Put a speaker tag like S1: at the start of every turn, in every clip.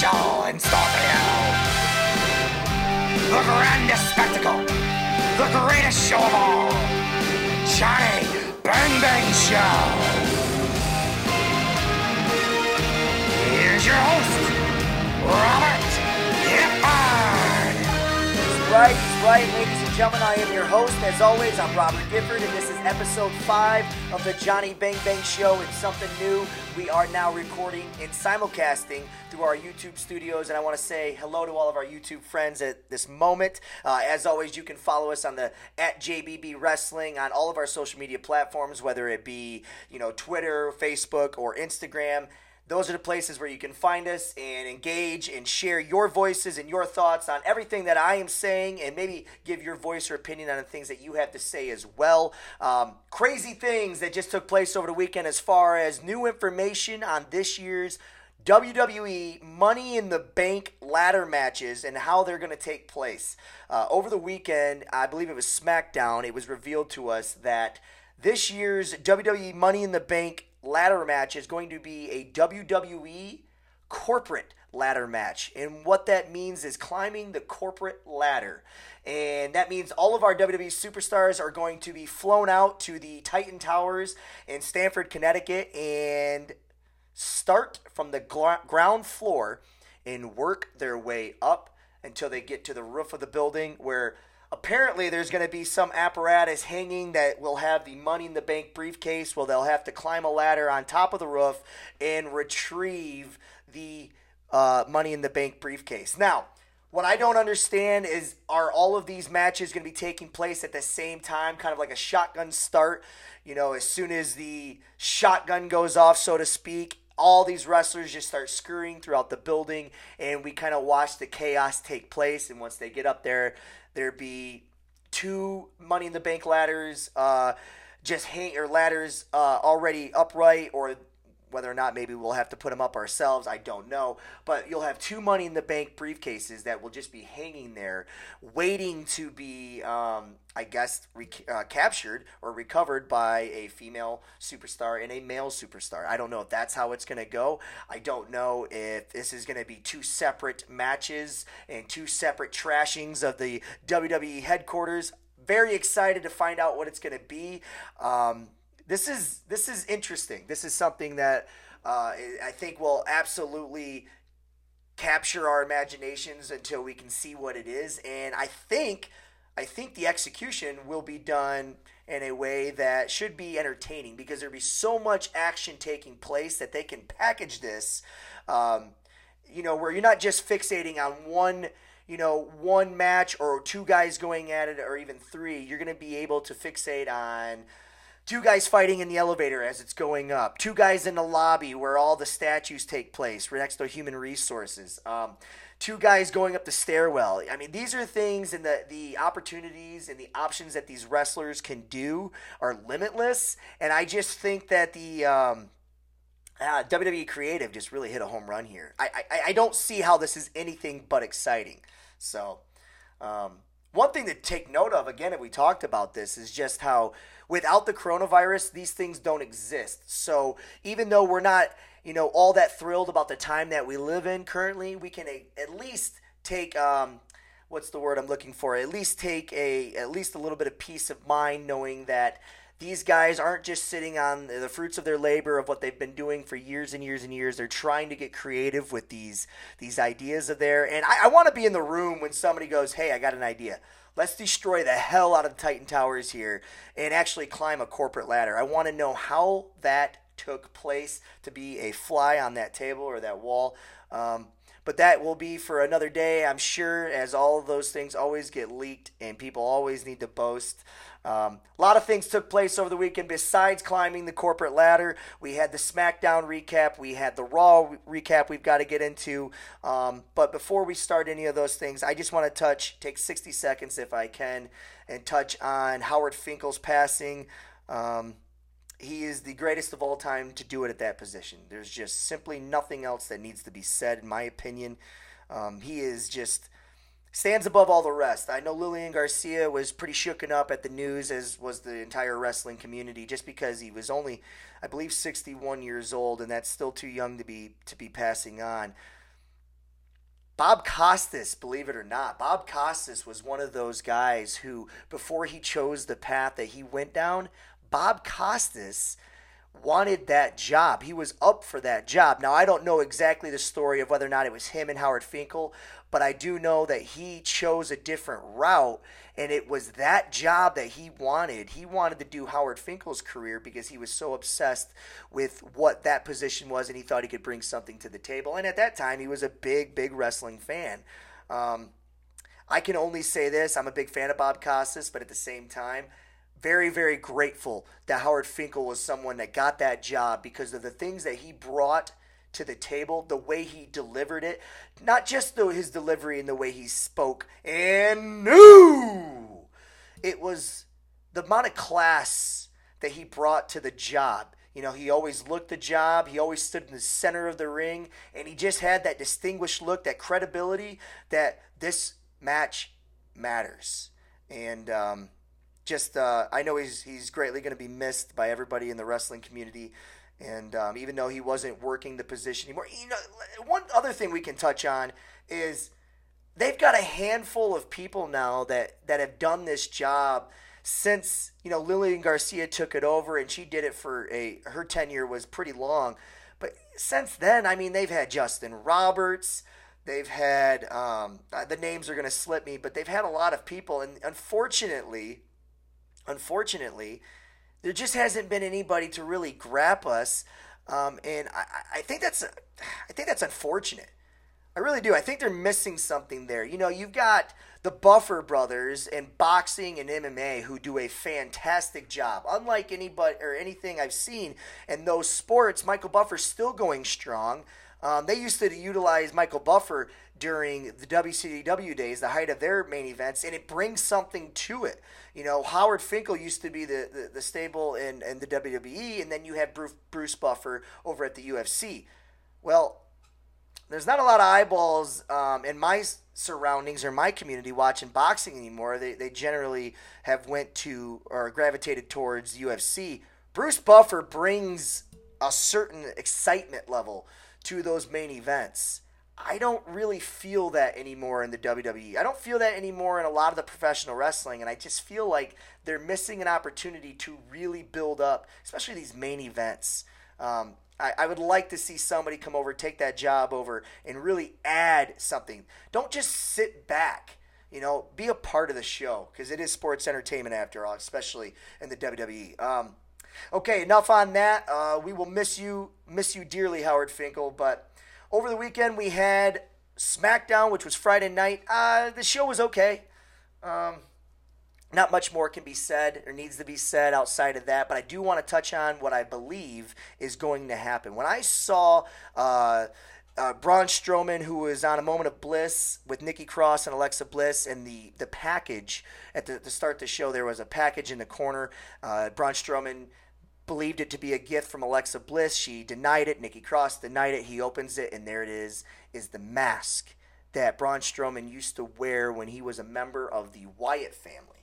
S1: show in store for you. The grandest spectacle, the greatest show of all, Johnny Bang Bang Show. Here's your host, Robert Gifford.
S2: Right, right, ladies gentlemen. I am your host. As always, I'm Robert Gifford, and this is episode five of the Johnny Bang Bang Show. It's something new. We are now recording and simulcasting through our YouTube studios, and I want to say hello to all of our YouTube friends at this moment. Uh, as always, you can follow us on the at JBB Wrestling on all of our social media platforms, whether it be you know Twitter, Facebook, or Instagram. Those are the places where you can find us and engage and share your voices and your thoughts on everything that I am saying and maybe give your voice or opinion on the things that you have to say as well. Um, crazy things that just took place over the weekend as far as new information on this year's WWE Money in the Bank ladder matches and how they're going to take place. Uh, over the weekend, I believe it was SmackDown, it was revealed to us that this year's WWE Money in the Bank ladder match is going to be a WWE corporate ladder match. And what that means is climbing the corporate ladder. And that means all of our WWE superstars are going to be flown out to the Titan Towers in Stamford, Connecticut, and start from the gr- ground floor and work their way up until they get to the roof of the building where apparently there's going to be some apparatus hanging that will have the money in the bank briefcase. Well they'll have to climb a ladder on top of the roof and retrieve the uh, money in the bank briefcase. Now what i don't understand is are all of these matches going to be taking place at the same time kind of like a shotgun start? You know as soon as the shotgun goes off so to speak all these wrestlers just start scurrying throughout the building and we kind of watch the chaos take place. And once they get up there there be two money in the bank ladders uh, just hang or ladders uh, already upright or whether or not maybe we'll have to put them up ourselves, I don't know. But you'll have two money in the bank briefcases that will just be hanging there, waiting to be, um, I guess, re- uh, captured or recovered by a female superstar and a male superstar. I don't know if that's how it's going to go. I don't know if this is going to be two separate matches and two separate trashings of the WWE headquarters. Very excited to find out what it's going to be. Um, this is this is interesting. This is something that uh, I think will absolutely capture our imaginations until we can see what it is. And I think I think the execution will be done in a way that should be entertaining because there'll be so much action taking place that they can package this. Um, you know, where you're not just fixating on one you know, one match or two guys going at it or even three, you're going to be able to fixate on two guys fighting in the elevator as it's going up, two guys in the lobby where all the statues take place, right next to human resources. Um, two guys going up the stairwell. I mean, these are things and the the opportunities and the options that these wrestlers can do are limitless. And I just think that the um, uh, WWE Creative just really hit a home run here. I, I I don't see how this is anything but exciting. So. Um, one thing to take note of, again, if we talked about this, is just how without the coronavirus, these things don't exist. So even though we're not, you know, all that thrilled about the time that we live in currently, we can a, at least take, um, what's the word I'm looking for? At least take a, at least a little bit of peace of mind knowing that these guys aren't just sitting on the fruits of their labor of what they've been doing for years and years and years. They're trying to get creative with these these ideas of their. And I, I want to be in the room when somebody goes, "Hey, I got an idea. Let's destroy the hell out of Titan Towers here and actually climb a corporate ladder." I want to know how that took place to be a fly on that table or that wall. Um, but that will be for another day, I'm sure, as all of those things always get leaked and people always need to boast. Um, a lot of things took place over the weekend besides climbing the corporate ladder. We had the SmackDown recap, we had the Raw recap we've got to get into. Um, but before we start any of those things, I just want to touch, take 60 seconds if I can, and touch on Howard Finkel's passing. Um, he is the greatest of all time to do it at that position. There's just simply nothing else that needs to be said, in my opinion. Um, he is just stands above all the rest. I know Lillian Garcia was pretty shooken up at the news, as was the entire wrestling community, just because he was only, I believe, 61 years old, and that's still too young to be to be passing on. Bob Costas, believe it or not, Bob Costas was one of those guys who, before he chose the path that he went down, Bob Costas wanted that job. He was up for that job. Now, I don't know exactly the story of whether or not it was him and Howard Finkel, but I do know that he chose a different route and it was that job that he wanted. He wanted to do Howard Finkel's career because he was so obsessed with what that position was and he thought he could bring something to the table. And at that time, he was a big, big wrestling fan. Um, I can only say this I'm a big fan of Bob Costas, but at the same time, very, very grateful that Howard Finkel was someone that got that job because of the things that he brought to the table, the way he delivered it, not just the, his delivery and the way he spoke and knew. It was the amount of class that he brought to the job. You know, he always looked the job. He always stood in the center of the ring, and he just had that distinguished look, that credibility that this match matters. And um, just, uh, I know he's he's greatly going to be missed by everybody in the wrestling community. And um, even though he wasn't working the position anymore, you know, one other thing we can touch on is they've got a handful of people now that that have done this job since you know Lillian Garcia took it over, and she did it for a her tenure was pretty long. But since then, I mean, they've had Justin Roberts. They've had um, uh, the names are going to slip me, but they've had a lot of people, and unfortunately, unfortunately, there just hasn't been anybody to really grab us, um, and I, I think that's I think that's unfortunate. I really do. I think they're missing something there. You know, you've got the Buffer brothers in boxing and MMA who do a fantastic job. Unlike anybody or anything I've seen in those sports, Michael Buffer's still going strong. Um, they used to utilize Michael Buffer during the WCW days, the height of their main events, and it brings something to it. You know, Howard Finkel used to be the, the, the stable in, in the WWE, and then you had Bruce, Bruce Buffer over at the UFC. Well, there's not a lot of eyeballs um, in my surroundings or my community watching boxing anymore. They, they generally have went to or gravitated towards UFC. Bruce Buffer brings a certain excitement level to those main events. I don't really feel that anymore in the WWE. I don't feel that anymore in a lot of the professional wrestling, and I just feel like they're missing an opportunity to really build up, especially these main events. Um, I, I would like to see somebody come over, take that job over, and really add something. Don't just sit back. You know, be a part of the show because it is sports entertainment after all, especially in the WWE. Um, okay, enough on that. Uh, we will miss you, miss you dearly, Howard Finkel, but over the weekend, we had SmackDown, which was Friday night. Uh, the show was okay. Um, not much more can be said or needs to be said outside of that, but I do want to touch on what I believe is going to happen. When I saw uh, uh, Braun Strowman, who was on a moment of bliss with Nikki Cross and Alexa Bliss, and the, the package at the, the start of the show, there was a package in the corner. Uh, Braun Strowman believed it to be a gift from Alexa Bliss. She denied it. Nikki Cross denied it. He opens it, and there it is, is the mask that Braun Strowman used to wear when he was a member of the Wyatt family.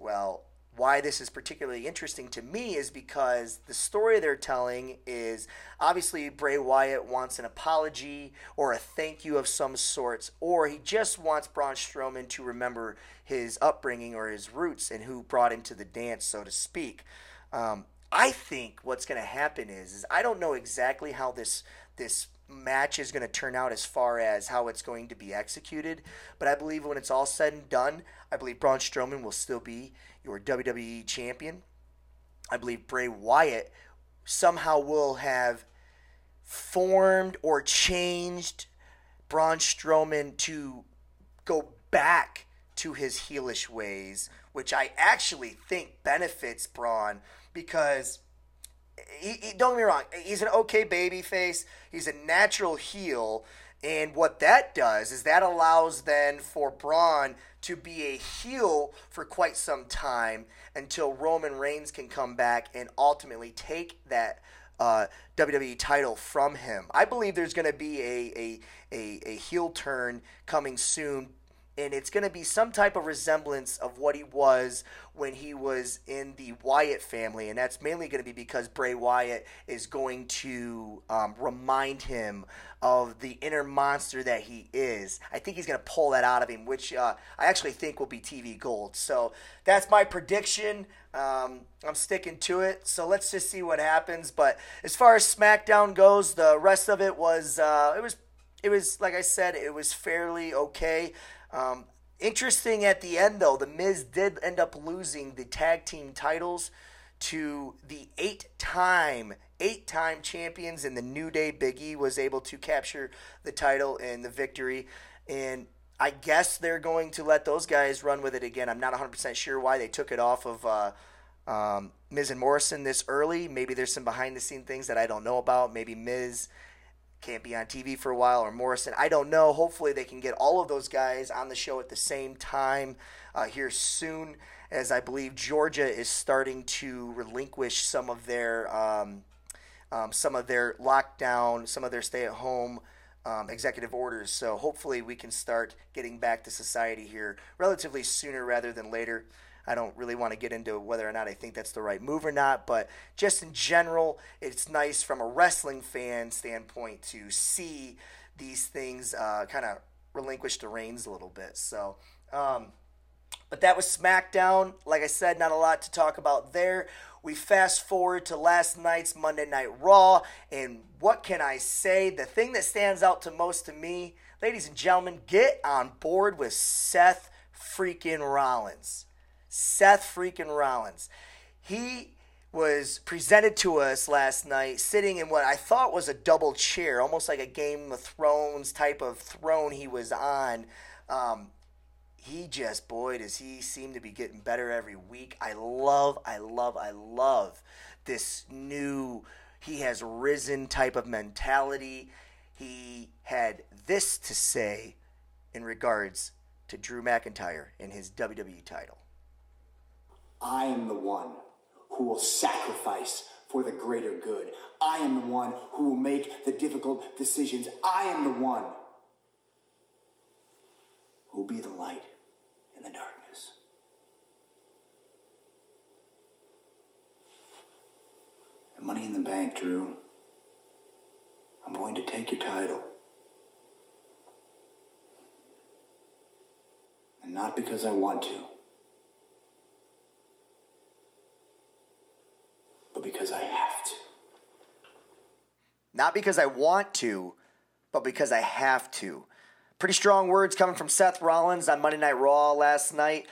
S2: Well, why this is particularly interesting to me is because the story they're telling is obviously Bray Wyatt wants an apology or a thank you of some sorts, or he just wants Braun Strowman to remember his upbringing or his roots and who brought him to the dance, so to speak. Um, I think what's going to happen is, is I don't know exactly how this this match is going to turn out as far as how it's going to be executed, but I believe when it's all said and done, I believe Braun Strowman will still be your WWE champion. I believe Bray Wyatt somehow will have formed or changed Braun Strowman to go back to his heelish ways, which I actually think benefits Braun because he, he, don't get me wrong, he's an okay baby face. He's a natural heel. And what that does is that allows then for Braun to be a heel for quite some time until Roman Reigns can come back and ultimately take that uh, WWE title from him. I believe there's going to be a, a, a, a heel turn coming soon and it's going to be some type of resemblance of what he was when he was in the Wyatt family, and that's mainly going to be because Bray Wyatt is going to um, remind him of the inner monster that he is. I think he's going to pull that out of him, which uh, I actually think will be TV gold. So that's my prediction. Um, I'm sticking to it. So let's just see what happens. But as far as SmackDown goes, the rest of it was uh, it was it was like I said, it was fairly okay. Um, interesting at the end though, the Miz did end up losing the tag team titles to the eight-time eight-time champions and the New Day. Biggie was able to capture the title and the victory, and I guess they're going to let those guys run with it again. I'm not 100% sure why they took it off of uh, um, Miz and Morrison this early. Maybe there's some behind-the-scene things that I don't know about. Maybe Miz can't be on TV for a while, or Morrison. I don't know. Hopefully, they can get all of those guys on the show at the same time uh, here soon as I believe Georgia is starting to relinquish some of their um, um, some of their lockdown, some of their stay-at-home um, executive orders. So hopefully we can start getting back to society here relatively sooner rather than later. I don't really want to get into whether or not I think that's the right move or not, but just in general, it's nice from a wrestling fan standpoint to see these things uh, kind of relinquish the reins a little bit. So, um, but that was SmackDown. Like I said, not a lot to talk about there. We fast forward to last night's Monday Night Raw, and what can I say? The thing that stands out to most to me, ladies and gentlemen, get on board with Seth freaking Rollins. Seth freaking Rollins. He was presented to us last night sitting in what I thought was a double chair, almost like a Game of Thrones type of throne he was on. Um, he just, boy, does he seem to be getting better every week. I love, I love, I love this new, he has risen type of mentality. He had this to say in regards to Drew McIntyre and his WWE title.
S3: I am the one who will sacrifice for the greater good. I am the one who will make the difficult decisions. I am the one who will be the light in the darkness. And money in the bank, Drew. I'm going to take your title. And not because I want to, but because I have to.
S2: Not because I want to, but because I have to. Pretty strong words coming from Seth Rollins on Monday Night Raw last night.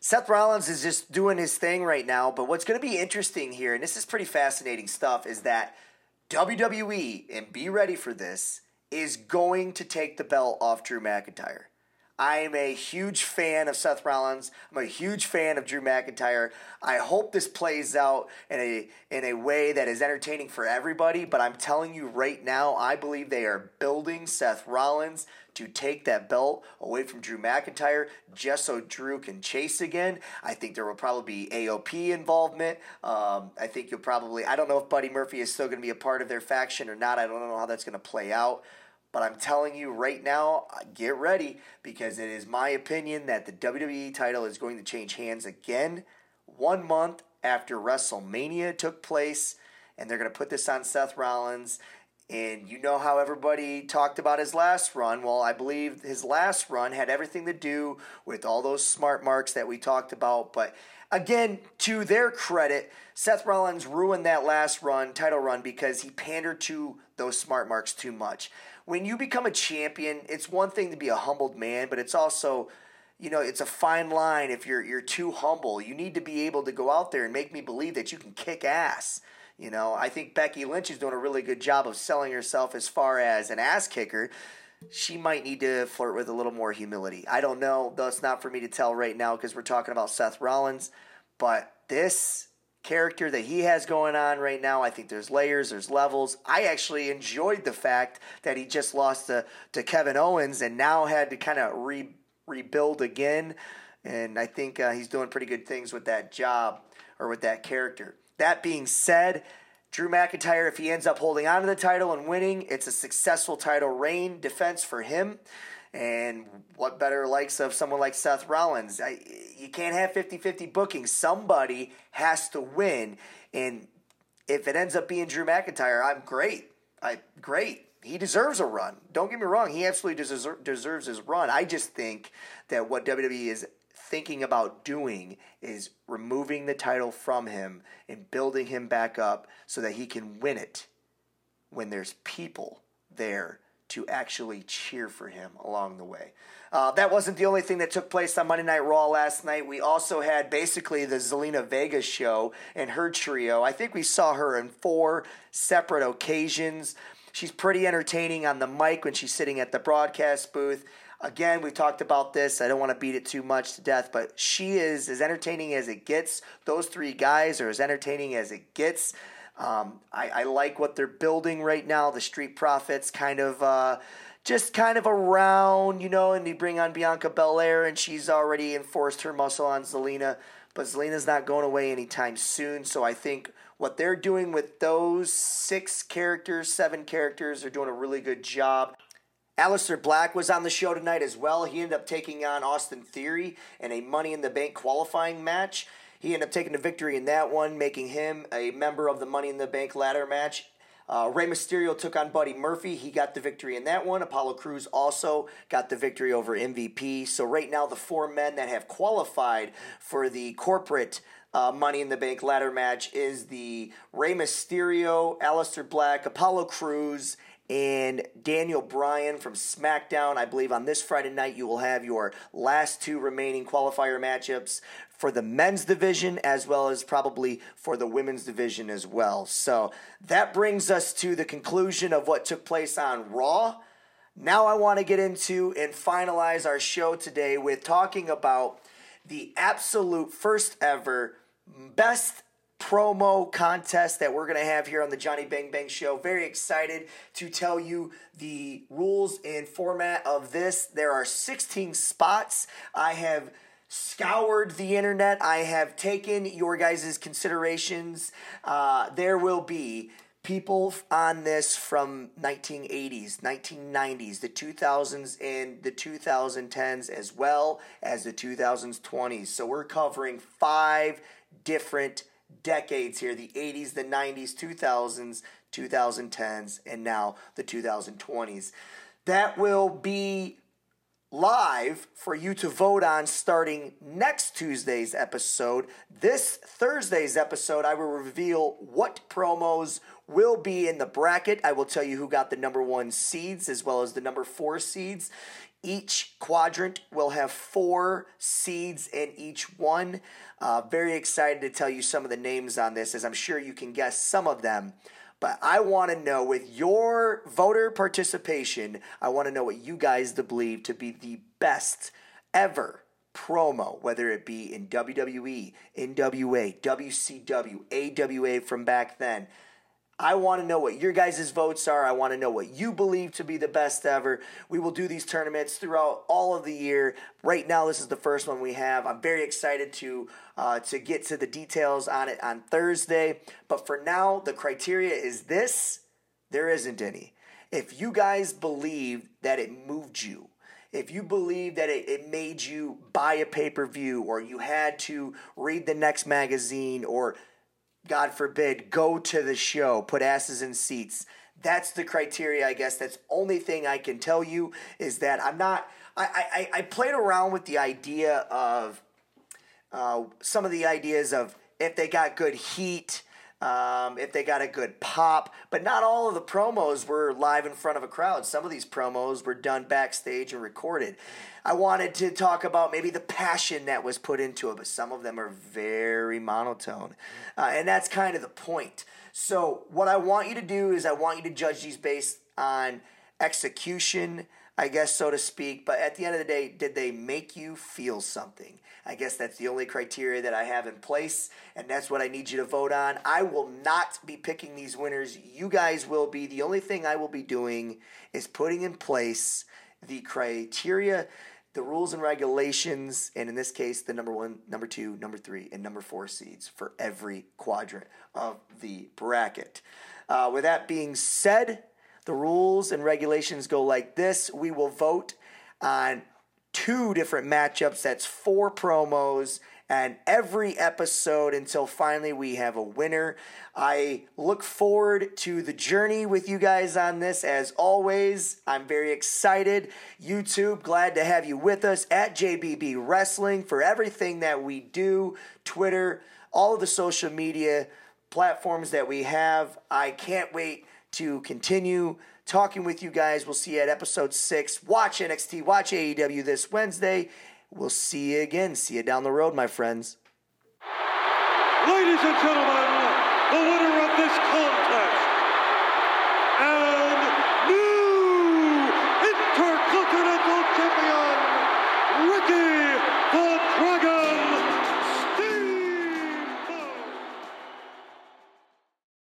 S2: Seth Rollins is just doing his thing right now, but what's going to be interesting here, and this is pretty fascinating stuff, is that WWE, and be ready for this, is going to take the belt off Drew McIntyre. I am a huge fan of Seth Rollins. I'm a huge fan of Drew McIntyre. I hope this plays out in a in a way that is entertaining for everybody, but I'm telling you right now, I believe they are building Seth Rollins to take that belt away from Drew McIntyre just so Drew can chase again. I think there will probably be AOP involvement. Um, I think you'll probably, I don't know if Buddy Murphy is still going to be a part of their faction or not. I don't know how that's going to play out. But I'm telling you right now, uh, get ready because it is my opinion that the WWE title is going to change hands again one month after WrestleMania took place. And they're going to put this on Seth Rollins. And you know how everybody talked about his last run. Well, I believe his last run had everything to do with all those smart marks that we talked about. But again, to their credit, Seth Rollins ruined that last run, title run, because he pandered to those smart marks too much when you become a champion, it's one thing to be a humbled man, but it's also you know, it's a fine line if you're you're too humble. You need to be able to go out there and make me believe that you can kick ass. You know, I think Becky Lynch is doing a really good job of selling herself as far as an ass kicker. She might need to flirt with a little more humility. I don't know. That's not for me to tell right now because we're talking about Seth Rollins. But this character that he has going on right now. I think there's layers, there's levels. I actually enjoyed the fact that he just lost to, to Kevin Owens and now had to kind of re, rebuild again. And I think uh, he's doing pretty good things with that job or with that character. That being said, Drew McIntyre, if he ends up holding on to the title and winning, it's a successful title reign defense for him. And what better likes of someone like Seth Rollins? I, you can't have 50 50 bookings. Somebody has to win. And if it ends up being Drew McIntyre, I'm great. I great. He deserves a run. Don't get me wrong. He absolutely deserves, deserves his run. I just think that what WWE is thinking about doing is removing the title from him and building him back up so that he can win it when there's people there to actually cheer for him along the way. Uh, that wasn't the only thing that took place on Monday Night Raw last night. We also had basically the Zelina Vega show and her trio. I think we saw her in four separate occasions. She's pretty entertaining on the mic when she's sitting at the broadcast booth. Again, we talked about this. I don't want to beat it too much to death, but she is as entertaining as it gets. Those three guys are as entertaining as it gets. Um, I, I, like what they're building right now. The Street Profits kind of uh, just kind of around, you know, and they bring on Bianca Belair, and she's already enforced her muscle on Zelina. But Zelina's not going away anytime soon. So I think what they're doing with those six characters, seven characters, they're doing a really good job. Aleister Black was on the show tonight as well. He ended up taking on Austin Theory in a Money in the Bank qualifying match. He ended up taking the victory in that one, making him a member of the Money in the Bank ladder match. Uh, Rey Mysterio took on Buddy Murphy. He got the victory in that one. Apollo Crews also got the victory over MVP. So, right now, the four men that have qualified for the corporate uh, Money in the Bank ladder match is the Rey Mysterio, Aleister Black, Apollo Crews, and Daniel Bryan from SmackDown. I believe on this Friday night you will have your last two remaining qualifier matchups for the men's division as well as probably for the women's division as well. So that brings us to the conclusion of what took place on Raw. Now I want to get into and finalize our show today with talking about the absolute first ever best promo contest that we're going to have here on the Johnny Bang Bang Show. Very excited to tell you the rules and format of this. There are 16 spots. I have scoured the internet. I have taken your guys' considerations. Uh, there will be people on this from 1980s 1990s the 2000s and the 2010s as well as the 2020s so we're covering five different decades here the 80s, the 90s, 2000s, 2010s, and now the 2020s. That will be live for you to vote on starting next Tuesday's episode. This Thursday's episode, I will reveal what promos will be in the bracket. I will tell you who got the number one seeds as well as the number four seeds. Each quadrant will have four seeds in each one. Uh, very excited to tell you some of the names on this, as I'm sure you can guess some of them. But I want to know, with your voter participation, I want to know what you guys believe to be the best ever promo, whether it be in WWE, NWA, WCW, AWA from back then. I want to know what your guys' votes are. I want to know what you believe to be the best ever. We will do these tournaments throughout all of the year. Right now, this is the first one we have. I'm very excited to uh, to get to the details on it on Thursday. But for now, the criteria is this: there isn't any. If you guys believe that it moved you, if you believe that it, it made you buy a pay per view, or you had to read the next magazine, or God forbid, go to the show, put asses in seats. That's the criteria, I guess. That's only thing I can tell you is that I'm not. I, I, I played around with the idea of uh, some of the ideas of if they got good heat, um, if they got a good pop. But not all of the promos were live in front of a crowd. Some of these promos were done backstage and recorded. I wanted to talk about maybe the passion that was put into it, but some of them are very monotone. Uh, and that's kind of the point. So, what I want you to do is, I want you to judge these based on execution, I guess, so to speak. But at the end of the day, did they make you feel something? I guess that's the only criteria that I have in place, and that's what I need you to vote on. I will not be picking these winners. You guys will be. The only thing I will be doing is putting in place the criteria the rules and regulations, and in this case, the number one, number two, number three, and number four seeds for every quadrant of the bracket. Uh, with that being said, the rules and regulations go like this. We will vote on two different matchups. That's four promos and every episode until finally we have a winner. I look forward to the journey with you guys on this as always. I'm very excited. YouTube, glad to have you with us at JBB Wrestling for everything that we do, Twitter, all of the social media platforms that we have. I can't wait to continue talking with you guys. We'll see you at episode six. Watch NXT, watch AEW this Wednesday. We'll see you again. See you down the road, my friends.
S4: Ladies and gentlemen, the winner of this